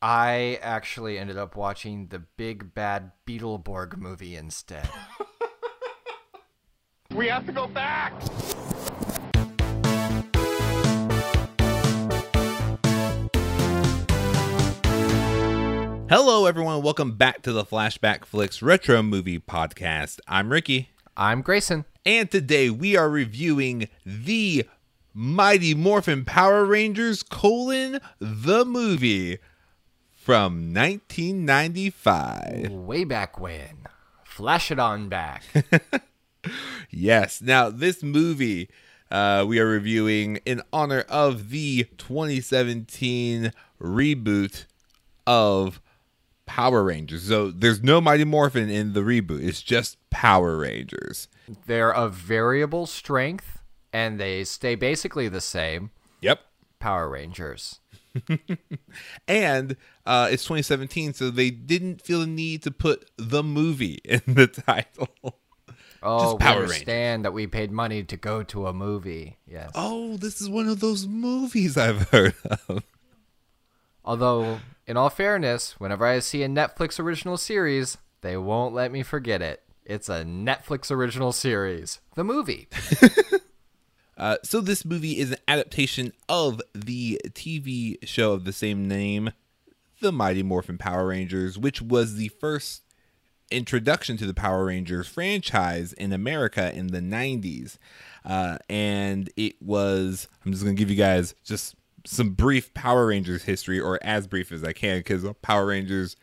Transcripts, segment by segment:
I actually ended up watching the Big Bad Beetleborg movie instead. We have to go back! Hello, everyone. Welcome back to the Flashback Flicks Retro Movie Podcast. I'm Ricky, I'm Grayson. and today we are reviewing the Mighty Morphin Power Rangers colon the movie from 1995. Way back when. Flash it on back. Yes. Now, this movie uh, we are reviewing in honor of the 2017 reboot of Power Rangers. So there's no Mighty Morphin in the reboot. It's just Power Rangers. They're of variable strength and they stay basically the same. Yep. Power Rangers. And uh, it's 2017, so they didn't feel the need to put the movie in the title. Oh, we Power understand that we paid money to go to a movie. Yes. Oh, this is one of those movies I've heard of. Although, in all fairness, whenever I see a Netflix original series, they won't let me forget it. It's a Netflix original series. The movie. Uh, so this movie is an adaptation of the TV show of the same name, The Mighty Morphin Power Rangers, which was the first introduction to the Power Rangers franchise in America in the 90s. Uh, and it was, I'm just going to give you guys just some brief Power Rangers history, or as brief as I can, because Power Rangers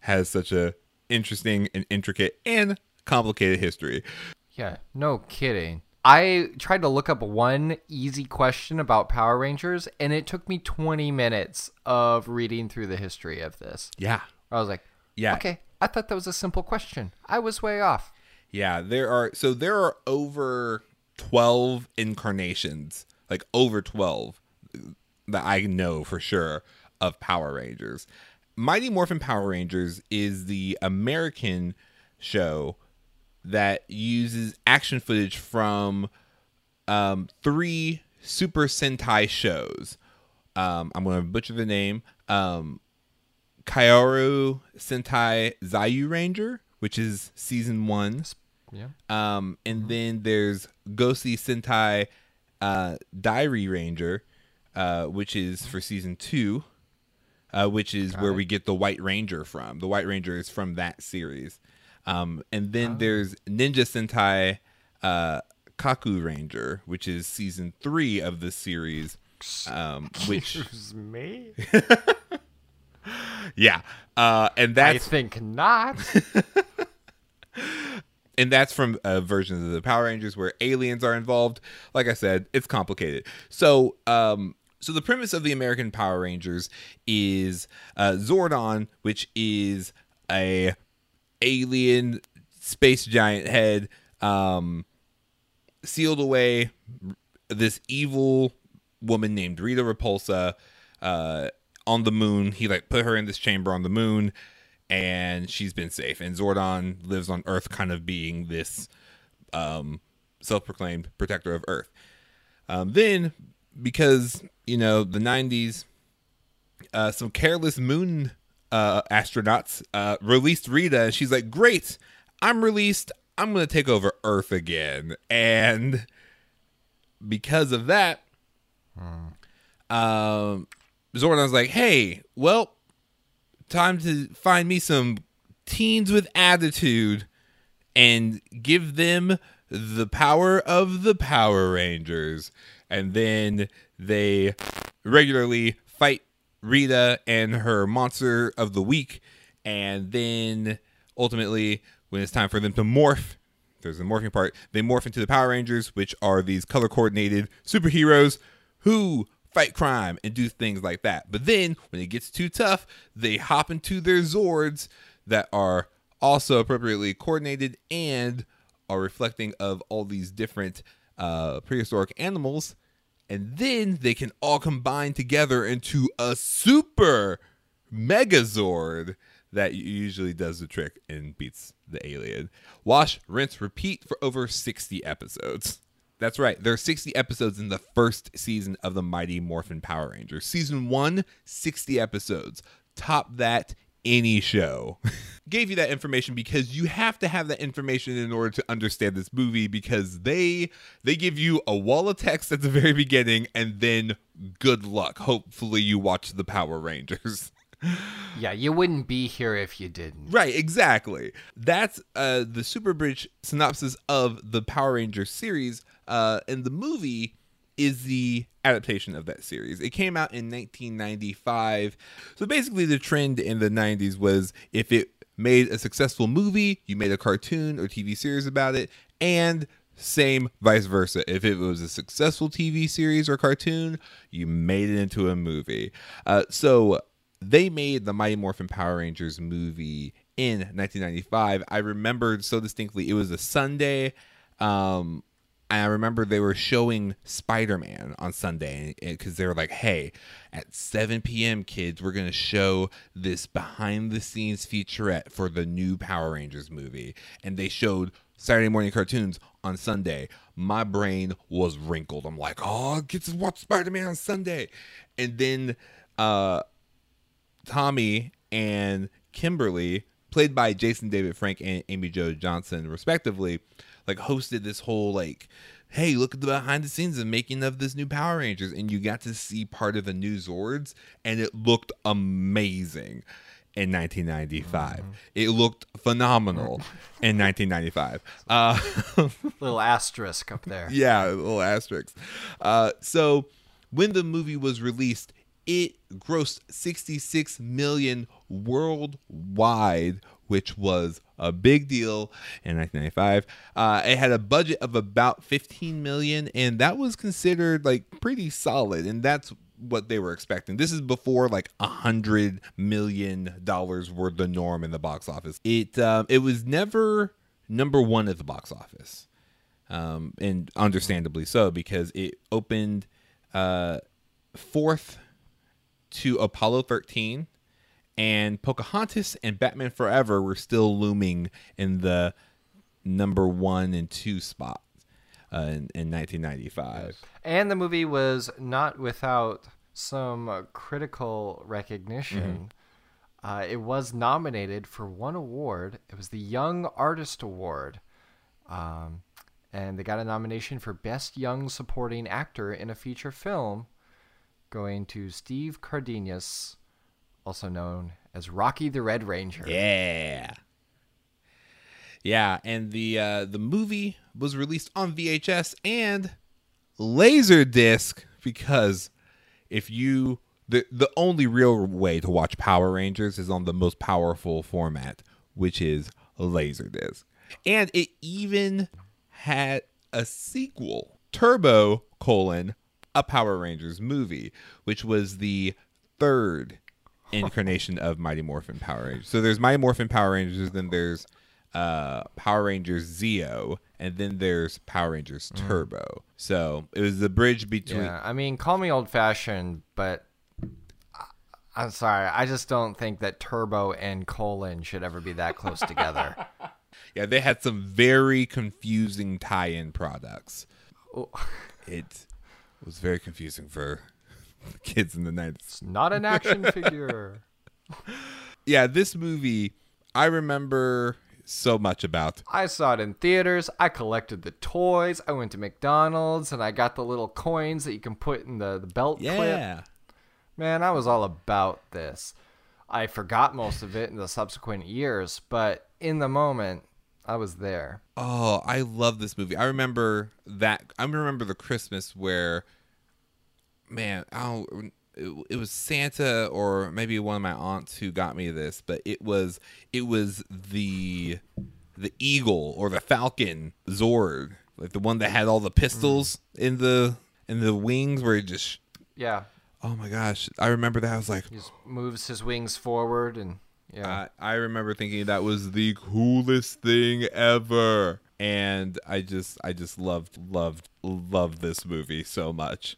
has such a interesting and intricate and complicated history. Yeah, no kidding. I tried to look up one easy question about Power Rangers, and it took me 20 minutes of reading through the history of this. Yeah. I was like, Yeah. okay, I thought that was a simple question. I was way off. Yeah, there are so there are over 12 incarnations, like over 12 that I know for sure of Power Rangers. Mighty Morphin Power Rangers is the American show that uses action footage from um, three Super Sentai shows. Um, I'm going to butcher the name. Um, Kaoru Sentai Zyuranger, which is season one. Yeah. Um, and then there's Gosei Sentai uh, Dairanger, uh, which is for season two, uh, which is where we get the White Ranger from. The White Ranger is from that series. Um, and then there's Ninja Sentai uh, Kakuranger, which is season three of the series. Um, which Excuse me? yeah, uh, and I that's think not. and that's from uh, versions of the Power Rangers where aliens are involved. Like I said, it's complicated. So, um, so the premise of the American Power Rangers is uh, Zordon, which is a alien space giant head, um, sealed away this evil woman named Rita Repulsa uh, on the moon. He like put her in this chamber on the moon, and she's been safe. And Zordon lives on Earth, kind of being this um, self-proclaimed protector of Earth. Um, then, because you know the '90s, uh, some careless moon uh, astronauts uh, released Rita, and she's like, "Great, I'm released. I'm gonna take over Earth again." And because of that, um, Zordon's like, "Hey, well, time to find me some teens with attitude and give them the power of the Power Rangers." And then they regularly fight Rita and her monster of the week, and then ultimately, when it's time for them to morph, there's the morphing part. They morph into the Power Rangers, which are these color coordinated superheroes who fight crime and do things like that. But then when it gets too tough, they hop into their Zords that are also appropriately coordinated and are reflecting of all these different uh, prehistoric animals. And then they can all combine together into a super Megazord that usually does the trick and beats the alien. Wash, rinse, repeat for over 60 episodes. That's right. There are 60 episodes in the first season of the Mighty Morphin Power Rangers. Season 1, 60 episodes. top that any show. Gave you that information because you have to have that information in order to understand this movie because they they give you a wall of text at the very beginning and then good luck. Hopefully you watch the Power Rangers. Yeah, you wouldn't be here if you didn't. Right, exactly. That's uh, the Super Bridge synopsis of the Power Rangers series. Uh, and the movie is the adaptation of that series. It came out in 1995. So basically, the trend in the 90s was if it made a successful movie, you made a cartoon or TV series about it, and same vice versa. If it was a successful TV series or cartoon, you made it into a movie. Uh, so they made the Mighty Morphin Power Rangers movie in 1995. I remember so distinctly. It was a Sunday. Um, I remember they were showing Spider Man on Sunday because they were like, hey, at 7 p.m., kids, we're going to show this behind the scenes featurette for the new Power Rangers movie. And they showed Saturday morning cartoons on Sunday. My brain was wrinkled. I'm like, oh, get to watch Spider Man on Sunday. And then uh, Tommy and Kimberly, played by Jason David Frank and Amy Jo Johnson, respectively, like hosted this whole like hey look at the behind the scenes of making of this new power rangers. And you got to see part of the new zords and it looked amazing in 1995 mm-hmm. it looked phenomenal in 1995 uh, little asterisk up there. Yeah little asterisk. Uh, so when the movie was released it grossed 66 million worldwide which was a big deal in 1995. Uh, it had a budget of about 15 million, and that was considered like pretty solid, and that's what they were expecting. This is before like a hundred million dollars were the norm in the box office. It um, it was never number one at the box office, um, and understandably so because it opened uh, fourth to Apollo 13 and Pocahontas and Batman Forever were still looming in the number one and two spots uh, in, in 1995. And the movie was not without some critical recognition. Mm-hmm. Uh, it was nominated for one award. It was the Young Artist Award. Um, and they got a nomination for Best Young Supporting Actor in a Feature Film, going to Steve Cardenas also known as Rocky the Red Ranger. Yeah. Yeah, and the uh, the movie was released on VHS and Laserdisc because if you the the only real way to watch Power Rangers is on the most powerful format, which is Laserdisc. And it even had a sequel, Turbo colon a Power Rangers movie, which was the third incarnation of Mighty Morphin Power Rangers. So there's Mighty Morphin Power Rangers, then there's uh, Power Rangers Zeo, and then there's Power Rangers mm. Turbo. Mm. So it was the bridge between. Yeah, I mean, call me old fashioned, but I'm sorry, I just don't think that Turbo and Colon should ever be that close together. Yeah, they had some very confusing tie-in products. Oh. It was very confusing for kids in the 90s. It's not an action figure. yeah, this movie, I remember so much about. I saw it in theaters. I collected the toys. I went to McDonald's and I got the little coins that you can put in the, the belt yeah. clip. Man, I was all about this. I forgot most of it in the subsequent years, but in the moment, I was there. Oh, I love this movie. I remember that. I remember the Christmas where man, oh, it, it was Santa or maybe one of my aunts who got me this, but it was it was the the eagle or the falcon Zord, like the one that had all the pistols mm. in the in the wings where it just yeah. Oh my gosh, I remember that. I was like, he just moves his wings forward and yeah. I, I remember thinking that was the coolest thing ever and I just I just loved loved loved this movie so much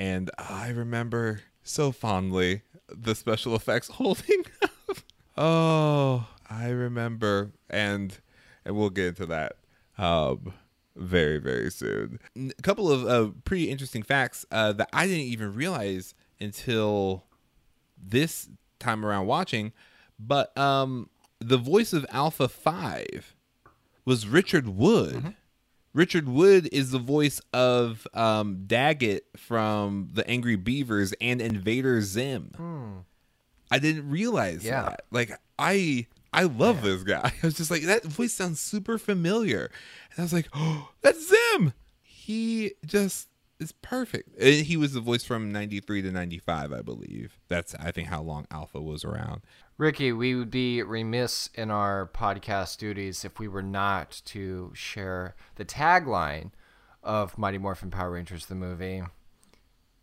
and I remember so fondly the special effects holding up. oh, I remember, and and we'll get into that um, very very soon. A couple of uh, pretty interesting facts uh, that I didn't even realize until this time around watching. But um, the voice of Alpha Five was Richard Wood. Richard Wood is the voice of um, Daggett from the Angry Beavers and Invader Zim. I didn't realize Yeah. that. Like I I love this guy. I was just like that voice sounds super familiar. And I was like, "Oh, that's Zim." He just is perfect. And he was the voice from 93 to 95, I believe. That's I think how long Alpha was around. Ricky, we would be remiss in our podcast duties if we were not to share the tagline of Mighty Morphin Power Rangers the movie.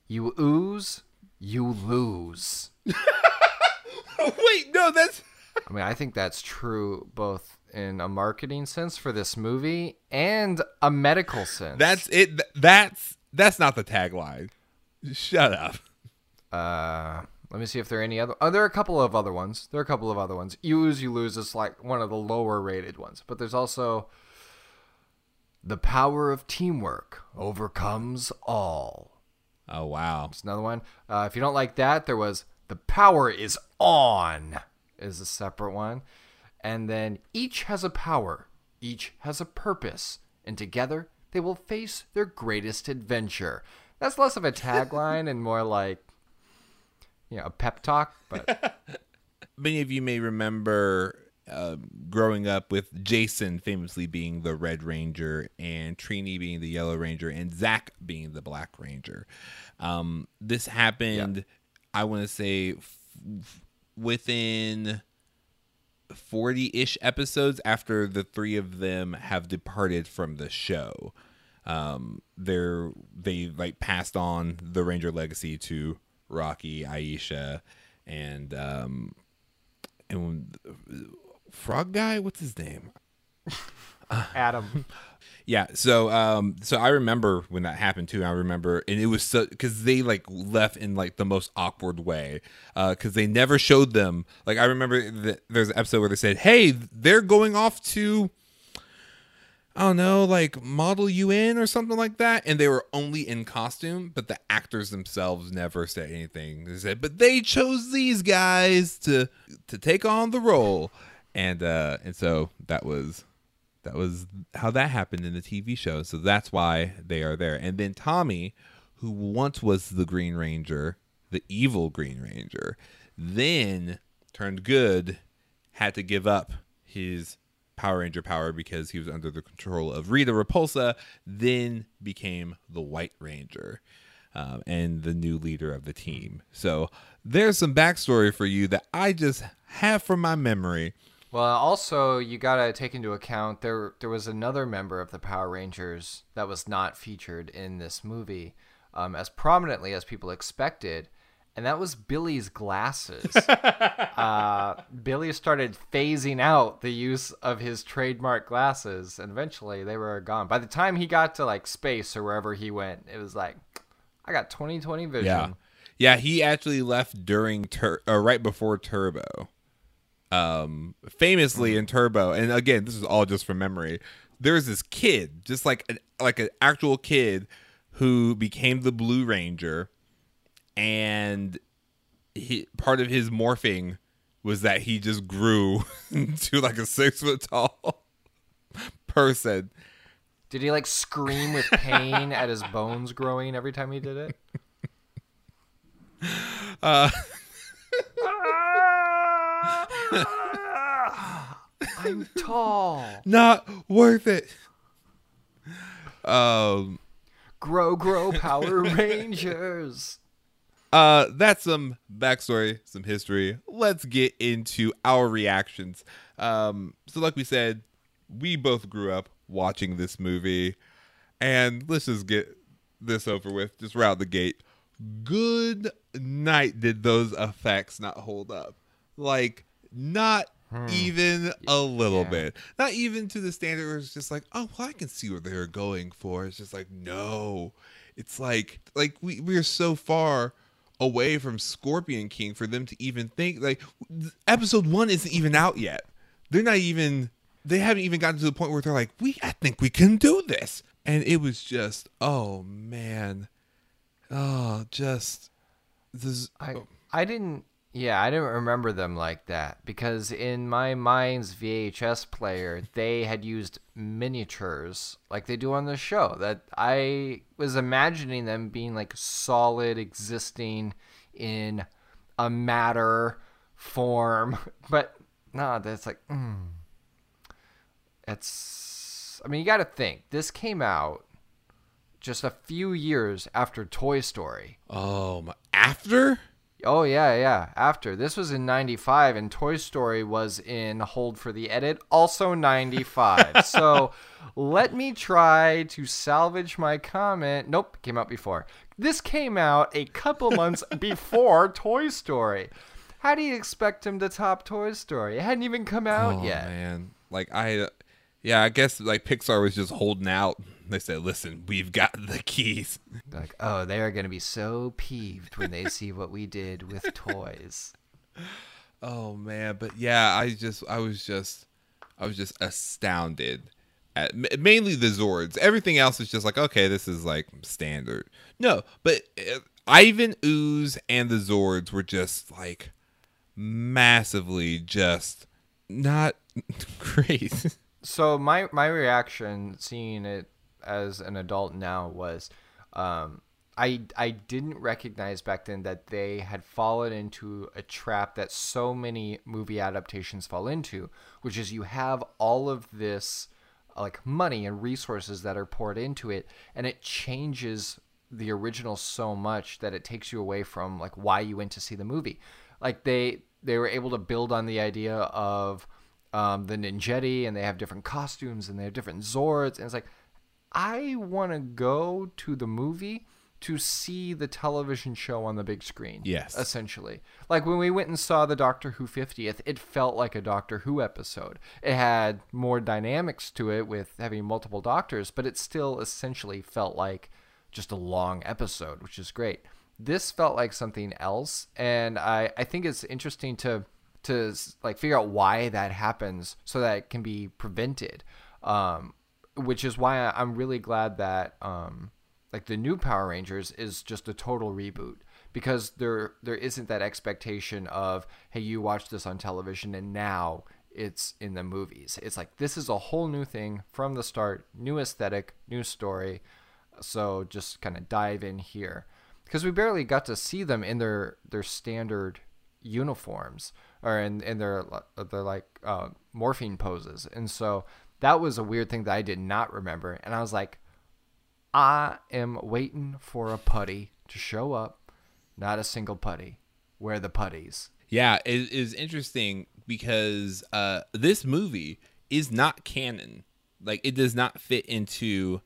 You ooze, you lose. Wait, no, that's I mean, I think that's true both in a marketing sense for this movie and a medical sense. that's it. That's that's not the tagline. Shut up. Uh, let me see if there are any other. Oh, there are a couple of other ones. There are a couple of other ones. You lose, you lose is like one of the lower rated ones, but there's also the power of teamwork overcomes all. Oh wow. It's another one. Uh, if you don't like that, there was the power is on is a separate one, and then each has a power, each has a purpose, and together they will face their greatest adventure. That's less of a tagline and more like, you know, a pep talk. But Many of you may remember uh, growing up with Jason famously being the Red Ranger and Trini being the Yellow Ranger and Zach being the Black Ranger. Um, this happened, I want to say, f- within 40 ish episodes after the three of them have departed from the show. Um, they're they like passed on the Ranger legacy to Rocky, Aisha, and um, and Frog guy, what's his name? Adam, Yeah, so um so I remember when that happened too. I remember and it was so cuz they like left in like the most awkward way. Uh cuz they never showed them. Like I remember that there's an episode where they said, "Hey, they're going off to I don't know, like Model UN or something like that." And they were only in costume, but the actors themselves never said anything. They said, "But they chose these guys to to take on the role." And uh and so that was that was how that happened in the TV show. So that's why they are there. And then Tommy, who once was the Green Ranger, the evil Green Ranger, then turned good, had to give up his Power Ranger power because he was under the control of Rita Repulsa, then became the White Ranger. Um, and the new leader of the team. So there's some backstory for you that I just have from my memory. Well, also you gotta take into account there there was another member of the Power Rangers that was not featured in this movie um, as prominently as people expected, and that was Billy's glasses. uh, Billy started phasing out the use of his trademark glasses, and eventually they were gone. By the time he got to like space or wherever he went, it was like, I got 20/20 vision. Yeah, yeah. He actually left during tur- or right before Turbo. Um, famously in Turbo, and again, this is all just from memory. There's this kid, just like an like an actual kid, who became the Blue Ranger, and he part of his morphing was that he just grew to like a six foot tall person. Did he like scream with pain at his bones growing every time he did it? I'm tall. Not worth it. Um. Grow, grow, Power Rangers. Uh, that's some backstory, some history. Let's get into our reactions. Um, so like we said, we both grew up watching this movie, and let's just get this over with. Just route the gate. Good night. Did those effects not hold up? Like not even a little Yeah. bit. Not even to the standard where it's just like, oh, well, I can see what they're going for. It's just like, no. It's like like we we are so far away from Scorpion King for them to even think like episode 1 isn't even out yet. They're not even they haven't even gotten to the point where they're like, "We I think we can do this." And it was just, oh man. Oh, just this I oh. I didn't Yeah, I didn't remember them like that because in my mind's VHS player, they had used miniatures like they do on the show. That I was imagining them being like solid, existing in a matter form, but no, that's like, mm. it's. I mean, you got to think this came out just a few years after Toy Story. Oh, after? Oh yeah, yeah. After this was in '95, and Toy Story was in Hold for the Edit, also '95. so let me try to salvage my comment. Nope, came out before. This came out a couple months before Toy Story. How do you expect him to top Toy Story? It hadn't even come out oh, yet. Man, like I, yeah, I guess like Pixar was just holding out they said, "Listen, we've got the keys." Like, oh, they are going to be so peeved when they see what we did with toys. Oh man, but yeah, I just, I was just, I was just astounded at mainly the Zords. Everything else is just like, okay, this is like standard. No, but uh, Ivan Ooze and the Zords were just like massively just not great. So my my reaction seeing it as an adult now was um, I I didn't recognize back then that they had fallen into a trap that so many movie adaptations fall into, which is you have all of this like money and resources that are poured into it, and it changes the original so much that it takes you away from like why you went to see the movie. Like they they were able to build on the idea of um, the Ninjetti, and they have different costumes and they have different Zords, and it's like I want to go to the movie to see the television show on the big screen. Yes. Essentially. Like when we went and saw the Doctor Who 50th, it felt like a Doctor Who episode. It had more dynamics to it with having multiple doctors, but it still essentially felt like just a long episode, which is great. This felt like something else, and I, I think it's interesting to to like figure out why that happens so that it can be prevented. Um, which is why I'm really glad that um, like the new Power Rangers is just a total reboot because there there isn't that expectation of hey you watched this on television and now it's in the movies. It's like this is a whole new thing from the start, new aesthetic, new story. So just kind of dive in here because we barely got to see them in their their standard uniforms or in in their their like uh, morphing poses, and so that was a weird thing that I did not remember. And I was like, I am waiting for a putty to show up, not a single putty. Where the putties? Yeah, it is interesting because uh, this movie is not canon. Like, it does not fit into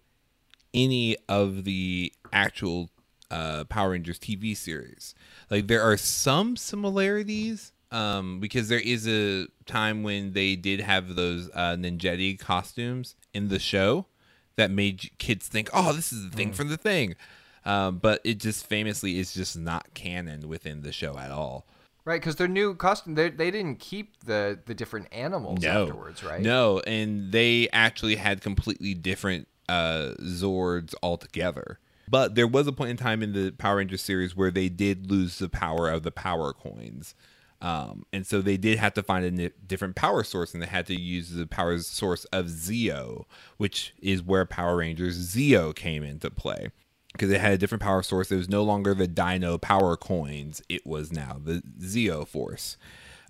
any of the actual uh, Power Rangers TV series. Like, there are some similarities um, because there is a time when they did have those uh, Ninjetti costumes in the show that made kids think, "Oh, this is the thing mm. from the thing," um, but it just famously is just not canon within the show at all. Right, because their new costume, they they didn't keep the the different animals no. afterwards, right? No, and they actually had completely different uh, Zords altogether. But there was a point in time in the Power Rangers series where they did lose the power of the power coins. Um, and so they did have to find a different power source, and they had to use the power source of Zeo, which is where Power Rangers Zeo came into play. Because it had a different power source. It was no longer the Dino power coins, it was now the Zeo Force.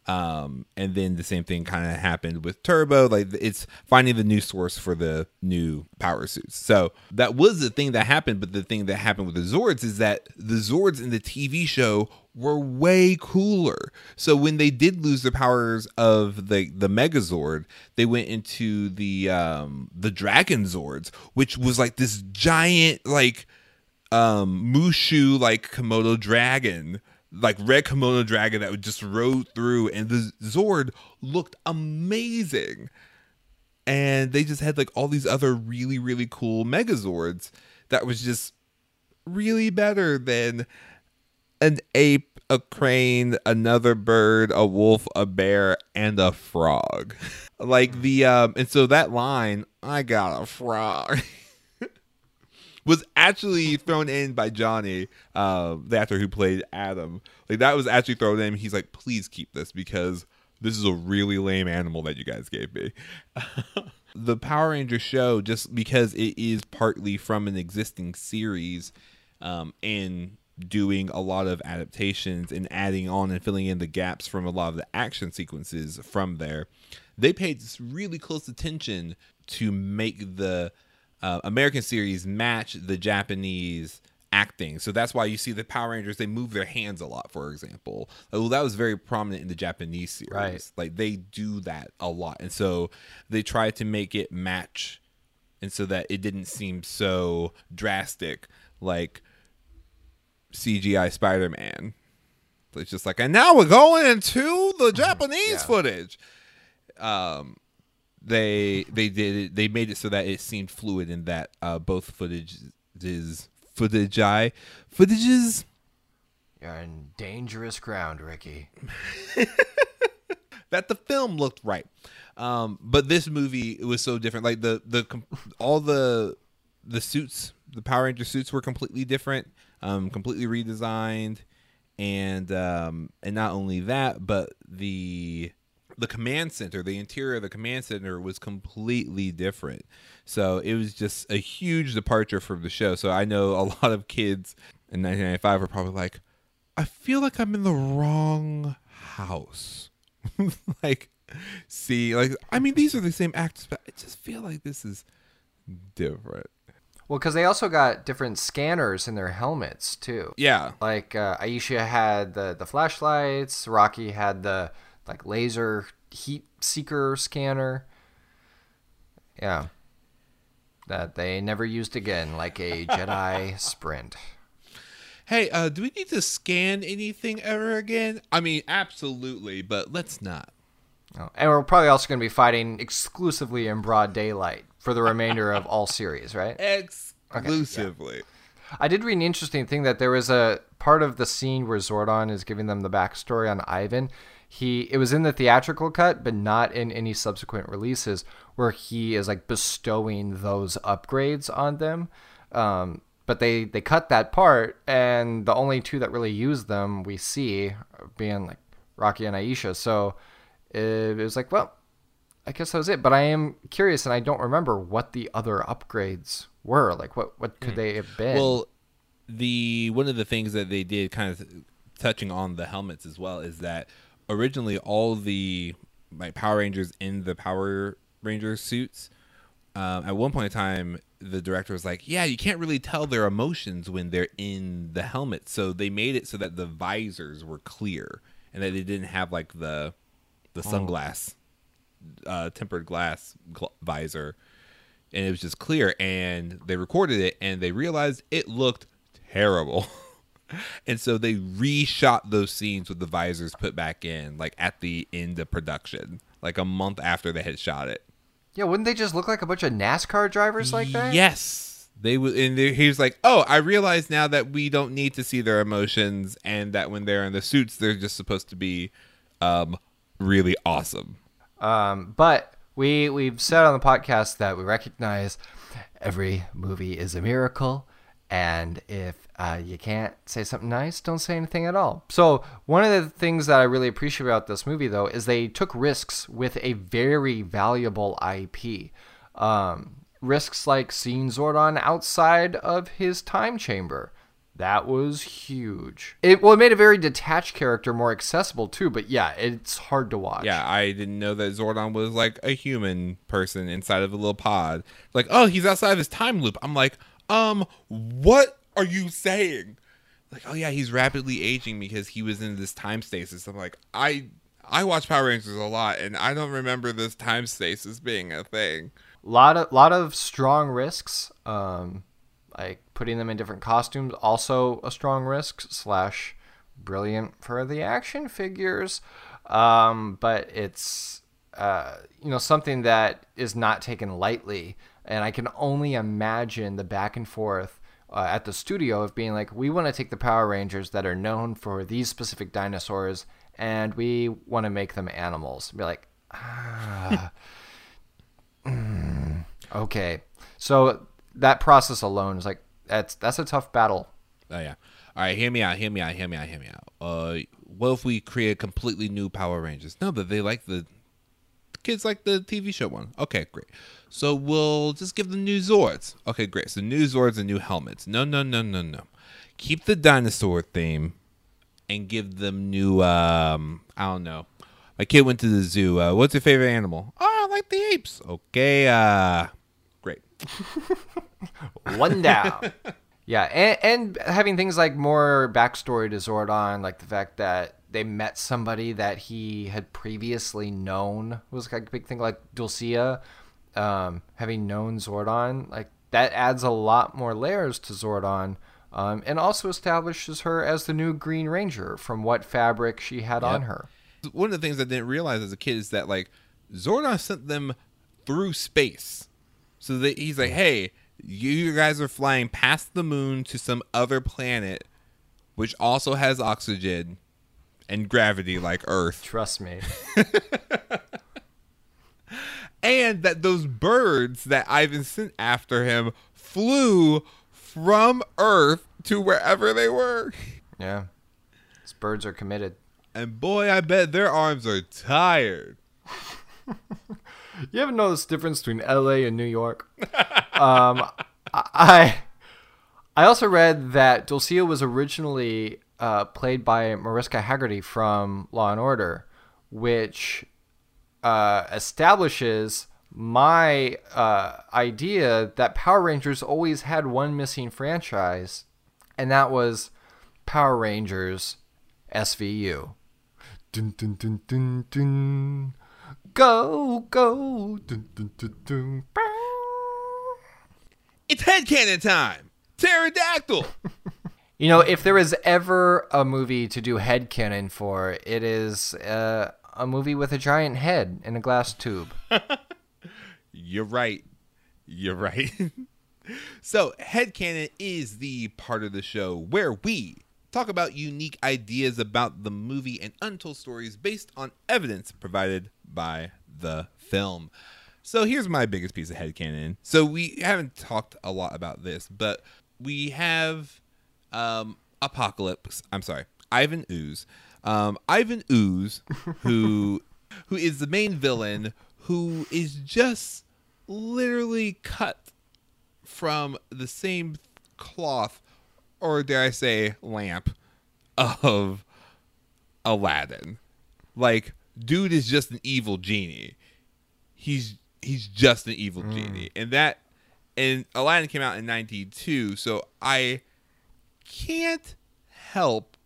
Um, and then the same thing kind of happened with Turbo. Like it's finding the new source for the new power suits. So that was the thing that happened. But the thing that happened with the Zords is that the Zords in the TV show were way cooler. So when they did lose the powers of the the Megazord, they went into the um the Dragon Zords, which was like this giant like um Mushu like Komodo dragon, like red Komodo dragon that would just rode through and the Zord looked amazing. And they just had like all these other really really cool Megazords that was just really better than an ape, a crane, another bird, a wolf, a bear, and a frog. like the um and so that line, I got a frog. was actually thrown in by Johnny, uh, the actor who played Adam. Like that was actually thrown in. He's like, please keep this because this is a really lame animal that you guys gave me. the Power Ranger show, just because it is partly from an existing series, um, and doing a lot of adaptations and adding on and filling in the gaps from a lot of the action sequences from there, they paid really close attention to make the uh, American series match the Japanese acting. So that's why you see the Power Rangers they move their hands a lot, for example. Well, that was very prominent in the Japanese series. Right. Like they do that a lot, and so they tried to make it match, and so that it didn't seem so drastic, like CGI Spider Man. It's just like, and now we're going into the Japanese Yeah. footage. Um, they they did it, they made it so that it seemed fluid in that uh, both footages footage I footages You're in dangerous ground, Ricky. that the film looked right. Um, but this movie it was so different. Like the the com- all the the suits, the Power Ranger suits were completely different, um, completely redesigned, and um, and not only that, but the the command center, the interior of the command center was completely different. So it was just a huge departure from the show. So I know a lot of kids in 1995 were probably like, I feel like I'm in the wrong house. like, see, like, I mean, these are the same actors, but I just feel like this is different. Well, because they also got different scanners in their helmets too. Yeah. Like uh, Aisha had the the flashlights. Rocky had the like laser heat seeker scanner. Yeah. That they never used again, like a Jedi sprint. Hey, uh, do we need to scan anything ever again? I mean, absolutely, but let's not. Oh, And we're probably also going to be fighting exclusively in broad daylight for the remainder of all series, right? Exclusively. I did read an interesting thing that there was a part of the scene where Zordon is giving them the backstory on Ivan. He it was in the theatrical cut, but not in any subsequent releases, where he is like bestowing those upgrades on them. Um, but they they cut that part, and the only two that really use them we see being like Rocky and Aisha. So it, was like, well, I guess that was it. But I am curious, and I don't remember what the other upgrades were. Like, what what could they have been? Well, the one of the things that they did, kind of touching on the helmets as well, is that originally all the like Power Rangers in the Power Ranger suits. Um, at one point in time, the director was like, "Yeah, you can't really tell their emotions when they're in the helmet." So they made it so that the visors were clear and that they didn't have like the the sunglass, uh, tempered glass gl- visor and it was just clear and they recorded it and they realized it looked terrible. And so they reshot those scenes with the visors put back in like at the end of production like a month after they had shot it. Yeah, wouldn't they just look like a bunch of NASCAR drivers like that? yes. They would and they, he was like oh i realize now that we don't need to see their emotions and that when they're in the suits they're just supposed to be um really awesome Um, but we we've said on the podcast that we recognize every movie is a miracle, and if uh, you can't say something nice, don't say anything at all. So one of the things that I really appreciate about this movie, though, is they took risks with a very valuable IP. Um, risks like seeing Zordon outside of his time chamber. That was huge. It well, it made a very detached character more accessible too. But yeah, it's hard to watch. Yeah, I didn't know that Zordon was like a human person inside of a little pod. Like, oh, he's outside of his time loop. I'm like, um, what are you saying? Like, oh yeah, he's rapidly aging because he was in this time stasis. I'm like, I I watch Power Rangers a lot, and I don't remember this time stasis being a thing. lot of lot of strong risks um like putting them in different costumes also a strong risk slash brilliant for the action figures. Um but it's uh you know something that is not taken lightly. And i can only imagine the back and forth uh, at the studio of being like we want to take the power rangers that are known for these specific dinosaurs and we want to make them animals. Be like ah, Okay. So that process alone is like that's that's a tough battle. Oh yeah. All right, hear me out. Hear me out. Hear me out. Hear me out. Uh, what if we create completely new Power Rangers? No, but they like the, the kids like the TV show one. Okay, great. So we'll just give them new Zords. Okay, great. So new Zords and new helmets. No, no, no, no, no. Keep the dinosaur theme, and give them new. Um, I don't know. My kid went to the zoo. Uh, what's your favorite animal? Oh, I like the apes. Okay. Uh. One down. yeah, and, and having things like more backstory to Zordon, like the fact that they met somebody that he had previously known was like a big thing. Like Dulcea, um, having known Zordon, like that adds a lot more layers to Zordon. Um, and also establishes her as the new Green Ranger from what fabric she had on her. One of the things I didn't realize as a kid is that like Zordon sent them through space. So that he's like, "Hey, you guys are flying past the moon to some other planet, which also has oxygen and gravity like Earth, Trust me. and that those birds that Ivan sent after him flew from Earth to wherever they were." Yeah. These birds are committed. And boy, I bet their arms are tired. You ever notice the difference between LA and New York? um, I I also read that Dulcea was originally uh, played by Mariska Hargitay from Law and Order, which uh, establishes my uh, idea that Power Rangers always had one missing franchise, and that was Power Rangers SVU. Dun, dun, dun, dun, dun. Go, go. Dun, dun, dun, dun. It's headcanon time. Pterodactyl. You know, if there is ever a movie to do headcanon for, it is uh, a movie with a giant head in a glass tube. You're right. You're right. so, headcanon is the part of the show where we talk about unique ideas about the movie and untold stories based on evidence provided by the film. So, here's my biggest piece of headcanon. So, we haven't talked a lot about this, but we have um, Apocalypse. I'm sorry, Ivan Ooze. Um, Ivan Ooze, who who is the main villain, who is just literally cut from the same cloth, or dare I say, lamp of Aladdin. Like, dude is just an evil genie. He's he's just an evil genie, and that and Aladdin came out in '92, so I can't help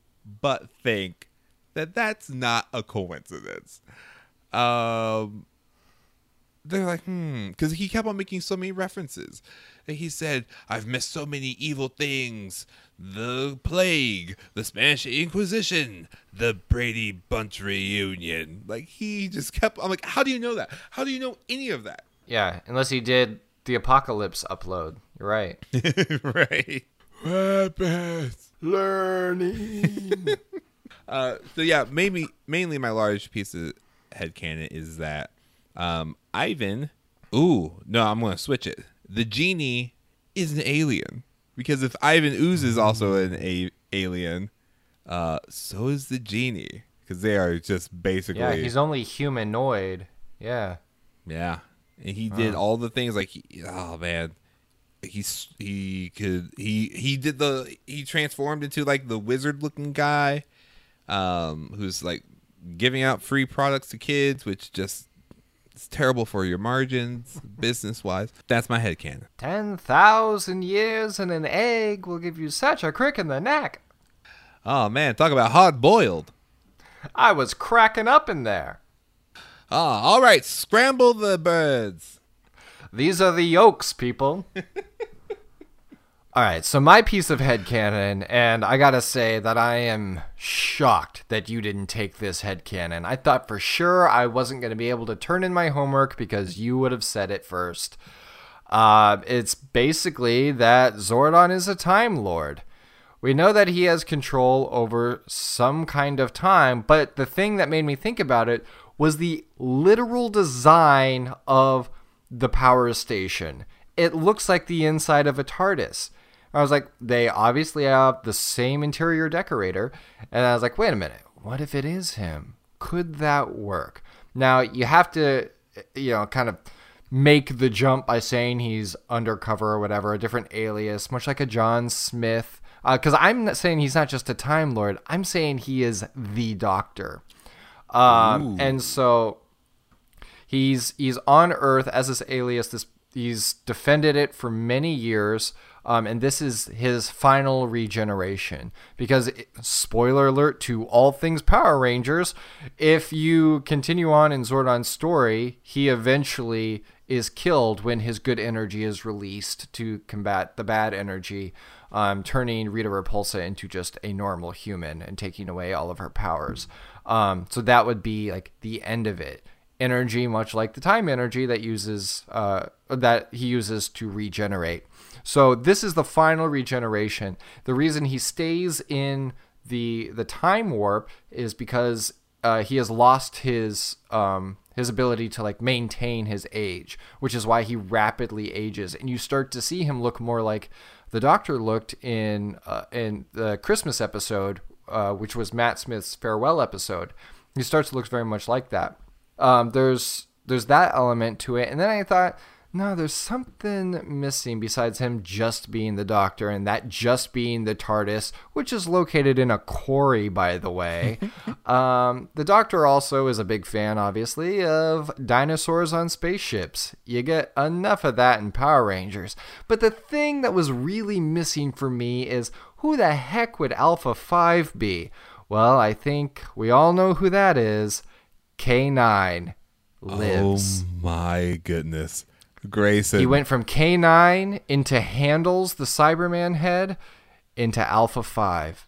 but think that that's not a coincidence. Um, they're like, hmm, because he kept on making so many references. And he said, I've missed so many evil things the plague, the Spanish Inquisition, the Brady Bunch reunion. Like, he just kept, I'm like, how do you know that? How do you know any of that? Yeah, unless he did the Apocalypse upload. You're right. right. Weapons. Learning. Uh, so yeah, maybe mainly my large piece of headcanon is that um, Ivan. Ooh, no, I'm gonna switch it. The genie is an alien because if Ivan Ooze is also an a- alien, uh, so is the genie because they are just basically yeah, he's only humanoid. Yeah. yeah. And he did all the things like he, oh man, he's he could he he did the he transformed into like the wizard looking guy, um, who's like giving out free products to kids, which just it's terrible for your margins business wise. That's my headcanon. 10,000 years in an egg will give you such a crick in the neck. Oh man, talk about hard boiled. I was cracking up in there. Ah, all right, scramble the birds. These are the yolks, people. All right, so my piece of head headcanon, and I gotta say that I am shocked that you didn't take this head headcanon. I thought for sure I wasn't gonna be able to turn in my homework because you would have said it first. Uh, it's basically that Zordon is a Time Lord. We know that he has control over some kind of time, but the thing that made me think about it was the literal design of the power station. It looks like the inside of a TARDIS. I was like, they obviously have the same interior decorator, and I was like, wait a minute, what if it is him? Could that work? Now you have to, you know, kind of make the jump by saying he's undercover or whatever, a different alias, much like a John Smith. Because uh, I'm not saying he's not just a Time Lord. I'm saying he is the Doctor. Um, and so he's he's on Earth as this alias. This he's defended it for many years. Um, and this is his final regeneration. Because, spoiler alert to all things Power Rangers, if you continue on in Zordon's story, he eventually is killed when his good energy is released to combat the bad energy, um, turning Rita Repulsa into just a normal human and taking away all of her powers. Um, so that would be like the end of it. Energy, much like the time energy that uses uh, that he uses to regenerate. So this is the final regeneration. The reason he stays in the the time warp is because uh, he has lost his um, his ability to like maintain his age, which is why he rapidly ages, and you start to see him look more like the Doctor looked in uh, in the Christmas episode, uh, which was Matt Smith's farewell episode. He starts to look very much like that. Um, there's there's that element to it, and then I thought no, there's something missing besides him just being the doctor and that just being the TARDIS, which is located in a quarry, by the way. um, the doctor also is a big fan, obviously, of dinosaurs on spaceships. You get enough of that in Power Rangers. But the thing that was really missing for me is who the heck would Alpha 5 be? Well, I think we all know who that is. K9 lives. Oh my goodness. Grayson. He went from K9 into Handles, the Cyberman head, into Alpha 5.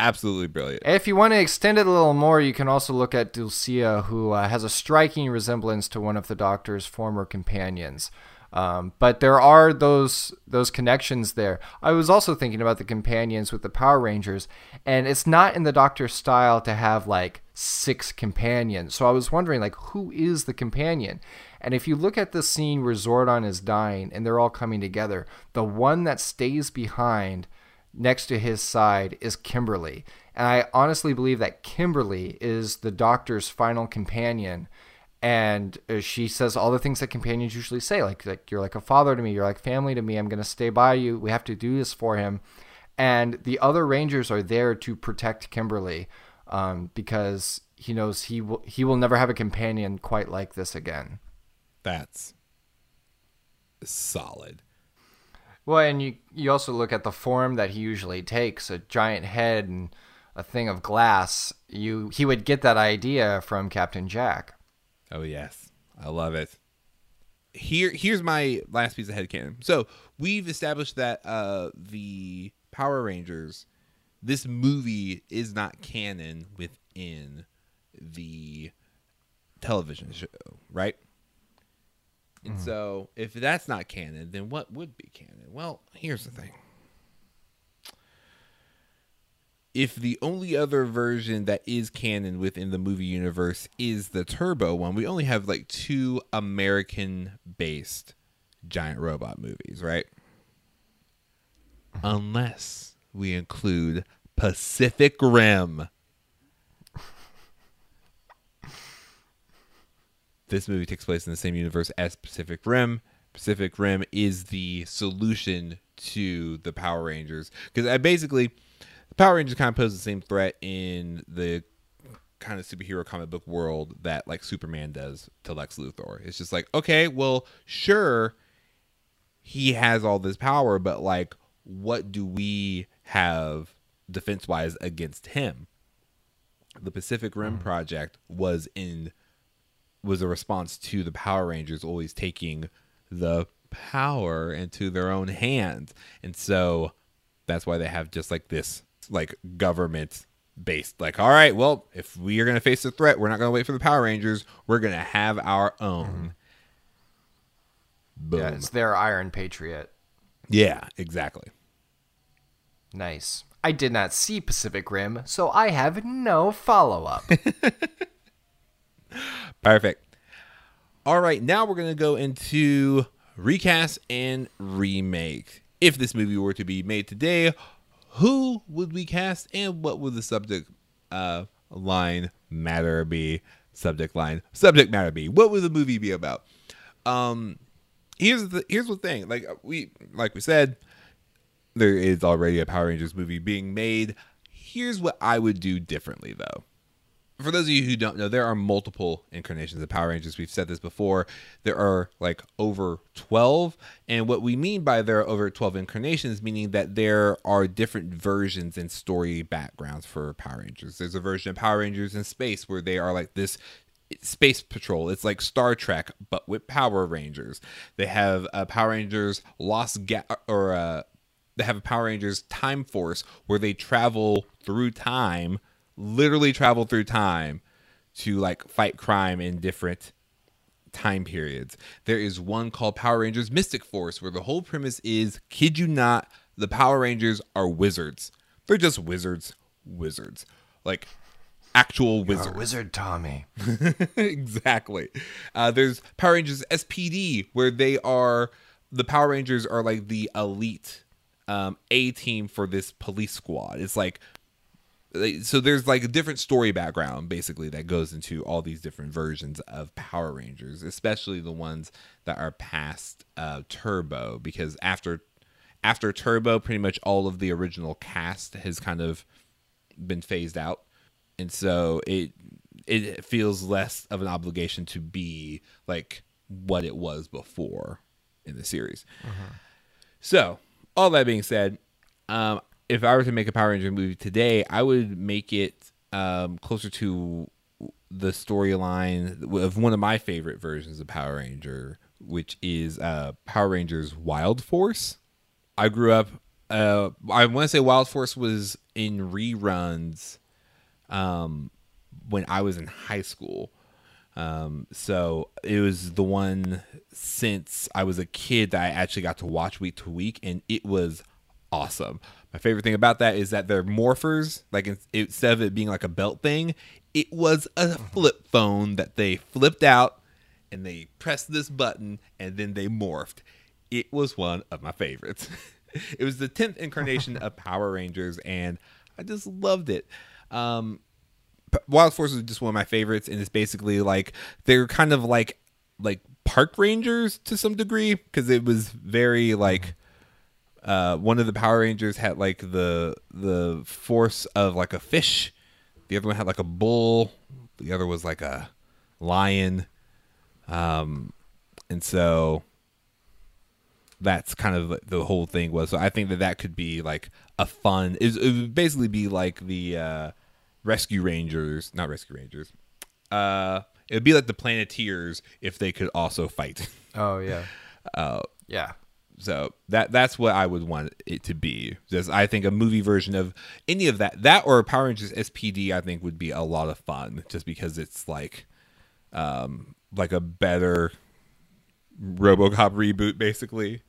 Absolutely brilliant. If you want to extend it a little more, you can also look at Dulcea, who uh, has a striking resemblance to one of the Doctor's former companions. Um, but there are those those connections there. I was also thinking about the companions with the Power Rangers, and it's not in the Doctor's style to have like six companions. So I was wondering, like, who is the companion? And if you look at the scene where Zordon is dying and they're all coming together, the one that stays behind next to his side is Kimberly. And I honestly believe that Kimberly is the doctor's final companion. And uh, she says all the things that companions usually say, like, like you're like a father to me, you're like family to me, I'm going to stay by you, we have to do this for him. And the other Rangers are there to protect Kimberly um, because he knows he will he will never have a companion quite like this again. That's solid. Well, and you you also look at the form that he usually takes, a giant head and a thing of glass. You he would get that idea from Captain Jack. Oh yes. I love it. Here here's my last piece of headcanon. So we've established that uh the Power Rangers this movie is not canon within the television show, right? And mm. so, if that's not canon, then what would be canon? Well, here's the thing. If the only other version that is canon within the movie universe is the Turbo one, we only have like two American based giant robot movies, right? Mm-hmm. Unless we include Pacific Rim. this movie takes place in the same universe as Pacific Rim. Pacific Rim is the solution to the Power Rangers because I basically the Power Rangers kind of pose the same threat in the kind of superhero comic book world that like Superman does to Lex Luthor. It's just like, okay, well, sure, he has all this power, but like, what do we have defense wise against him? The Pacific Rim mm. project was in was a response to the Power Rangers always taking the power into their own hands. And so that's why they have just like this like government based like all right, well, if we are going to face a threat, we're not going to wait for the Power Rangers. We're going to have our own. Mm-hmm. Boom. Yeah, it's their Iron Patriot. Yeah, exactly. Nice. I did not see Pacific Rim, so I have no follow up. Perfect. All right, now we're going to go into recast and remake. if this movie were to be made today, who would we cast and what would the subject uh, line matter be? Subject line, subject matter be. What would the movie be about? Um, here's the here's the thing. Like we like we said, there is already a Power Rangers movie being made. Here's what I would do differently though for those of you who don't know, there are multiple incarnations of Power Rangers. We've said this before. There are like over 12. And what we mean by there are over 12 incarnations, meaning that there are different versions and story backgrounds for Power Rangers. There's a version of Power Rangers in space where they are like this space patrol. It's like Star Trek, but with Power Rangers. They have a Power Rangers Lost Ga- or uh, they have a Power Rangers Time Force where they travel through time literally travel through time to like fight crime in different time periods. There is one called Power Rangers Mystic Force where the whole premise is kid you not, the Power Rangers are wizards. They're just wizards, wizards. Like actual wizards. wizard Tommy. exactly. Uh, there's Power Rangers SPD where they are the Power Rangers are like the elite um, A team for this police squad. It's like so there's like a different story background basically that goes into all these different versions of Power Rangers, especially the ones that are past uh, Turbo, because after after Turbo, pretty much all of the original cast has kind of been phased out, and so it it feels less of an obligation to be like what it was before in the series. Uh-huh. So all that being said, um, if I were to make a Power Ranger movie today, I would make it um, closer to the storyline of one of my favorite versions of Power Ranger, which is uh, Power Rangers Wild Force. I grew up. Uh, I want to say Wild Force was in reruns um, when I was in high school. Um, so it was the one since I was a kid that I actually got to watch week to week, and it was awesome. My favorite thing about that is that they're morphers. Like instead of it being like a belt thing, it was a flip phone that they flipped out and they pressed this button and then they morphed. It was one of my favorites. it was the 10th incarnation of Power Rangers and I just loved it. Um, Wild Force is just one of my favorites and it's basically like they're kind of like like park rangers to some degree because it was very like uh, one of the Power Rangers had like the the force of like a fish. The other one had like a bull. The other was like a lion. Um, and so that's kind of the whole thing was. So I think that that could be like a fun. It, it would basically be like the uh, Rescue Rangers, not Rescue Rangers. Uh, it would be like the Planeteers if they could also fight. Oh yeah. Uh, yeah. So that that's what I would want it to be. Just I think a movie version of any of that, that or Power Rangers SPD, I think would be a lot of fun, just because it's like, um, like a better RoboCop reboot, basically.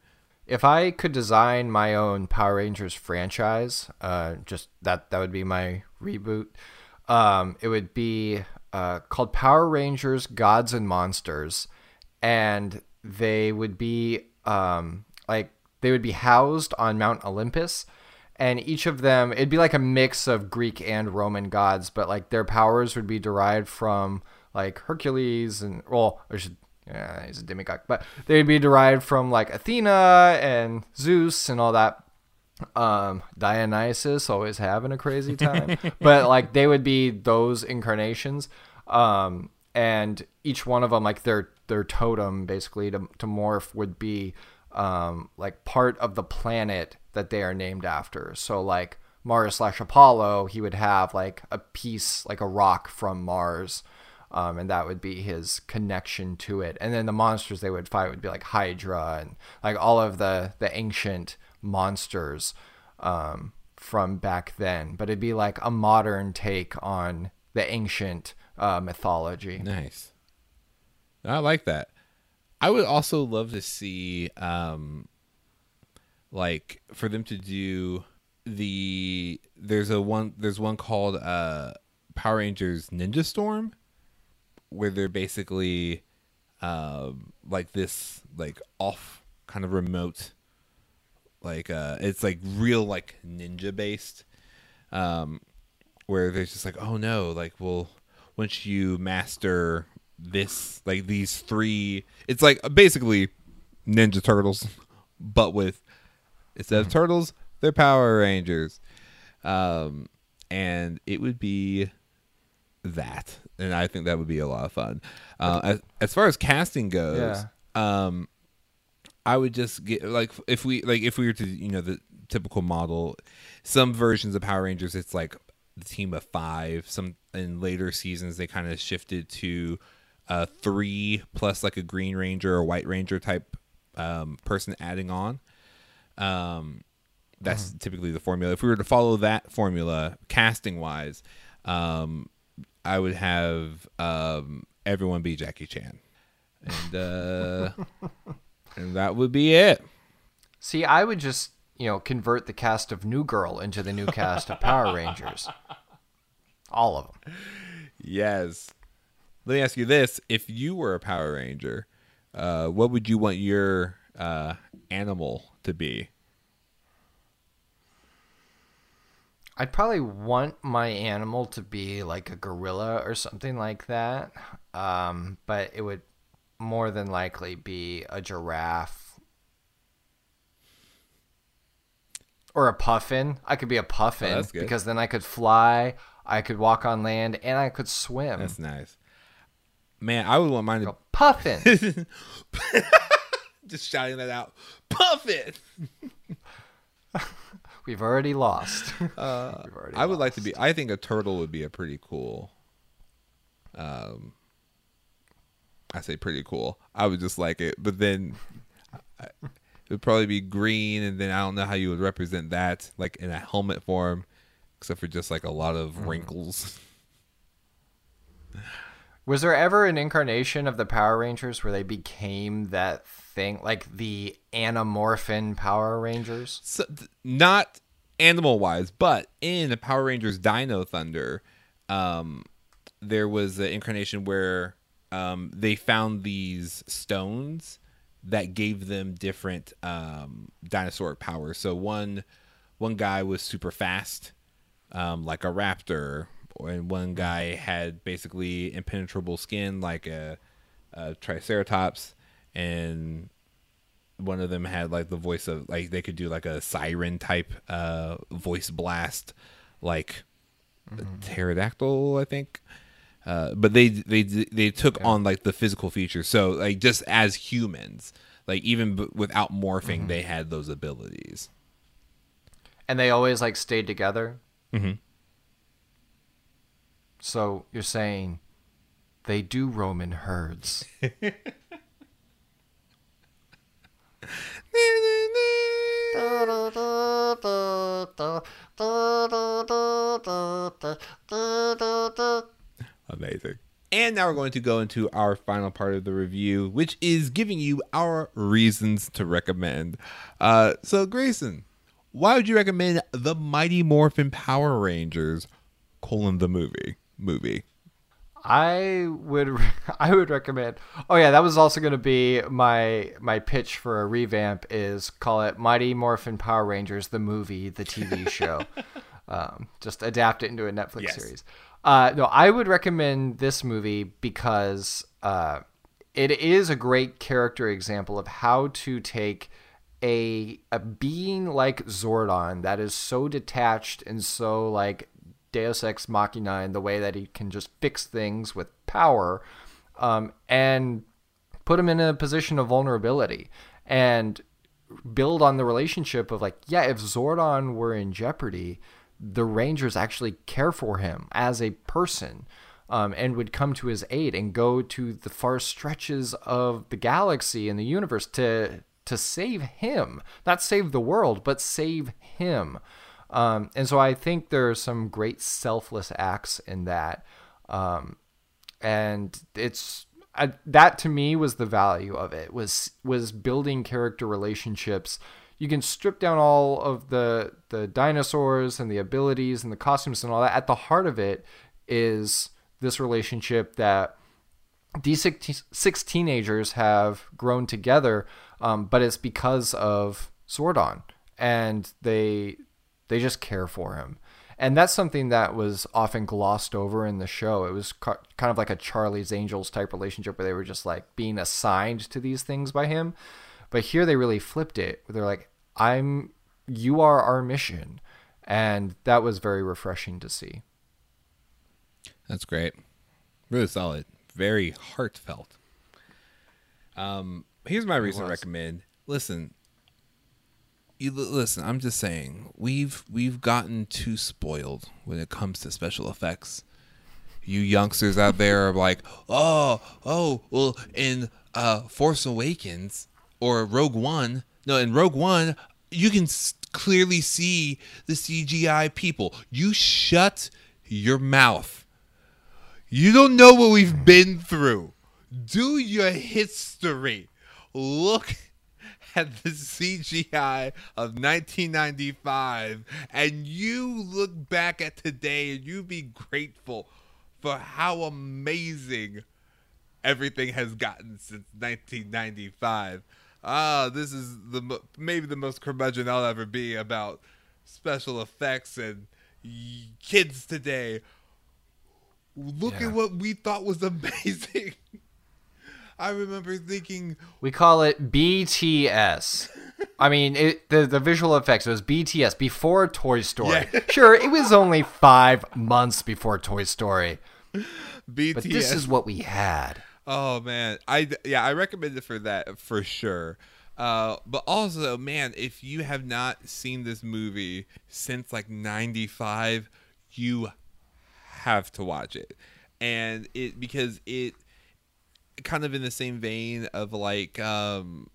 If I could design my own Power Rangers franchise, uh, just that that would be my reboot. Um, it would be uh, called Power Rangers Gods and Monsters, and they would be um, like they would be housed on Mount Olympus and each of them it'd be like a mix of Greek and Roman gods, but like their powers would be derived from like Hercules and well, I should yeah, he's a demigod, but they'd be derived from like Athena and Zeus and all that. Um, Dionysus always having a crazy time, but like they would be those incarnations. Um, and each one of them, like their their totem, basically to to morph would be um, like part of the planet that they are named after. So like Mars slash Apollo, he would have like a piece, like a rock from Mars. Um, and that would be his connection to it. And then the monsters they would fight would be like Hydra and like all of the the ancient monsters um, from back then. But it'd be like a modern take on the ancient uh, mythology. Nice. I like that. I would also love to see, um, like for them to do the there's a one there's one called uh Power Rangers Ninja Storm, where they're basically um like this like off kind of remote like uh it's like real like ninja based um where there's just like oh no like well once you master this like these three it's like basically ninja turtles but with instead of turtles they're power rangers. Um and it would be that. And i think that would be a lot of fun. Uh as, as far as casting goes um I would just get like if we like if we were to you know the typical model, some versions of Power Rangers it's like the team of five. Some in later seasons they kind of shifted to uh, three plus like a Green Ranger or White Ranger type um, person adding on. Um, that's typically the formula. If we were to follow that formula, casting wise, um, I would have um, everyone be Jackie Chan, and uh, and that would be it. See, I would just, you know, convert the cast of New Girl into the new cast of Power Rangers. All of them. Yes. Let me ask you this: If you were a Power Ranger, uh, what would you want your uh, animal to be? I'd probably want my animal to be like a gorilla or something like that. Um, but it would more than likely be a giraffe or a puffin. I could be a puffin Oh, because then I could fly, I could walk on land, and I could swim. That's nice. Man, I would want mine to Puffin. just shouting that out. Puff it. We've already lost. We've already I would like to be. I think a turtle would be a pretty cool. Um, I say pretty cool. I would just like it, but then it would probably be green, and then I don't know how you would represent that, like in a helmet form, except for just like a lot of Mm. Was there ever an incarnation of the Power Rangers where they became that thing, like the Anamorphin Power Rangers? So, not animal wise, but in Power Rangers Dino Thunder, um, there was an incarnation where um, they found these stones that gave them different um, dinosauric powers. So one one guy was super fast, um, like a raptor, and one guy had basically impenetrable skin, like a, a triceratops, and one of them had like the voice of like they could do like a siren type uh voice blast like a pterodactyl i think. Uh but they they they took on like the physical features. So like just as humans like even b- without morphing they had those abilities. And they always like stayed together? Mhm. So you're saying they do roam in herds. Amazing. And now we're going to go into our final part of the review, which is giving you our reasons to recommend. Uh, so, Grayson, why would you recommend the Mighty Morphin Power Rangers, colon the movie? Movie. I would I would recommend. Oh yeah, that was also going to be my my pitch for a revamp is call it Mighty Morphin Power Rangers the movie, the TV show. um, just adapt it into a Netflix Yes. series. Uh, no, I would recommend this movie because uh, it is a great character example of how to take a a being like Zordon that is so detached and so like Deus Ex Machina in the way that he can just fix things with power, um, and put him in a position of vulnerability and build on the relationship of like, yeah, if Zordon were in jeopardy, the Rangers actually care for him as a person. Um, and would come to his aid and go to the far stretches of the galaxy and the universe to to save him, not save the world, but save him. Um, and so I think there are some great selfless acts in that. Um, and it's I, that to me was the value of it was was building character relationships. You can strip down all of the the dinosaurs and the abilities and the costumes and all that. At the heart of it is this relationship that these six, six teenagers have grown together um, but it's because of Zordon. And they they just care for him. And that's something that was often glossed over in the show. It was ca- kind of like a Charlie's Angels type relationship where they were just like being assigned to these things by him. But here they really flipped it. They're like, "I'm you are our mission." And that was very refreshing to see. That's great. Really solid. Very heartfelt. Um, here's my reason to recommend. Listen, you listen. I'm just saying we've we've gotten too spoiled when it comes to special effects. You youngsters out there are like, oh, oh, well, in uh, Force Awakens or Rogue One, no, in Rogue One, you can s- clearly see the CGI people. You shut your mouth. You don't know what we've been through. Do your history. Look at the CGI of 1995 and you look back at today and you be grateful for how amazing everything has gotten since 1995. Ah, this is the maybe the most curmudgeon I'll ever be about special effects and kids today. Look Yeah. at what we thought was amazing. I remember thinking, We call it BTS. I mean, it, the the visual effects it was BTS before Toy Story. Yeah. Sure, it was only five months before Toy Story, BTS. but this is what we had. Oh man, I yeah, I recommend it for that for sure. Uh, but also, man, if you have not seen this movie since like '95, you have to watch it, and it because it kind of in the same vein of like um,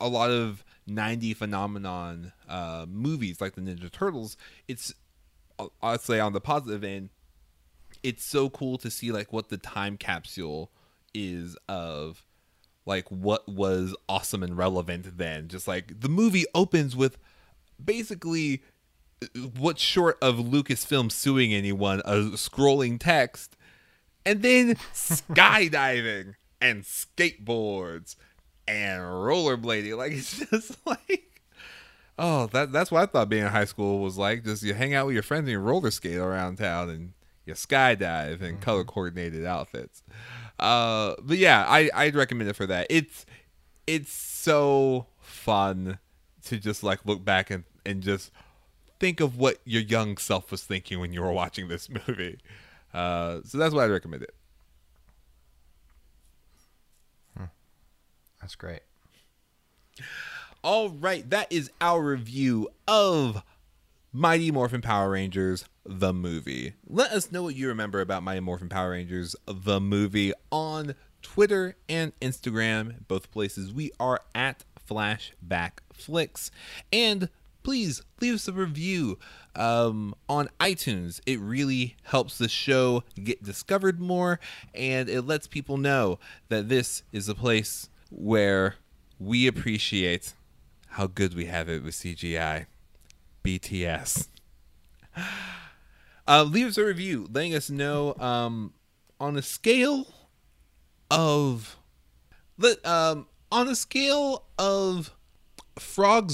a lot of 90 phenomenon uh, movies like the Ninja Turtles. It's I'd say on the positive end, it's so cool to see like what the time capsule is of like what was awesome and relevant then just like the movie opens with basically uh, what's short of lucasfilm suing anyone a scrolling text and then skydiving and skateboards and rollerblading. Like it's just like oh that that's what i thought being in high school was like. Just you hang out with your friends and you roller skate around town and you skydive in color coordinated outfits. Uh but yeah i i'd recommend it for that. It's it's so fun to just like look back and and just think of what your young self was thinking when you were watching this movie uh so that's why i'd recommend it That's great. All right, that is our review of Mighty Morphin Power Rangers the movie. Let us know what you remember about Mighty Morphin Power Rangers the movie on Twitter and Instagram, both places we are at Flashback Flicks. And please leave us a review um, on iTunes. It really helps the show get discovered more, and it lets people know that this is a place where we appreciate how good we have it with CGI. BTS. Uh, leave us a review, letting us know um, on a scale of um on a scale of Frog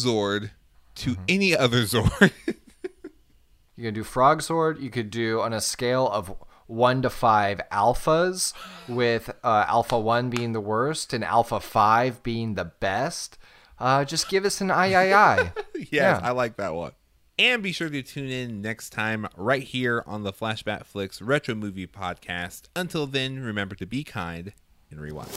Zord to any other Zord. You can do Frog Zord. You could do on a scale of one to five alphas, with uh, alpha one being the worst and alpha five being the best. Uh, just give us an I I I. yes, Yeah. I like that one. And be sure to tune in next time right here on the Flashback Flicks Retro Movie Podcast. Until then, remember to be kind and rewind.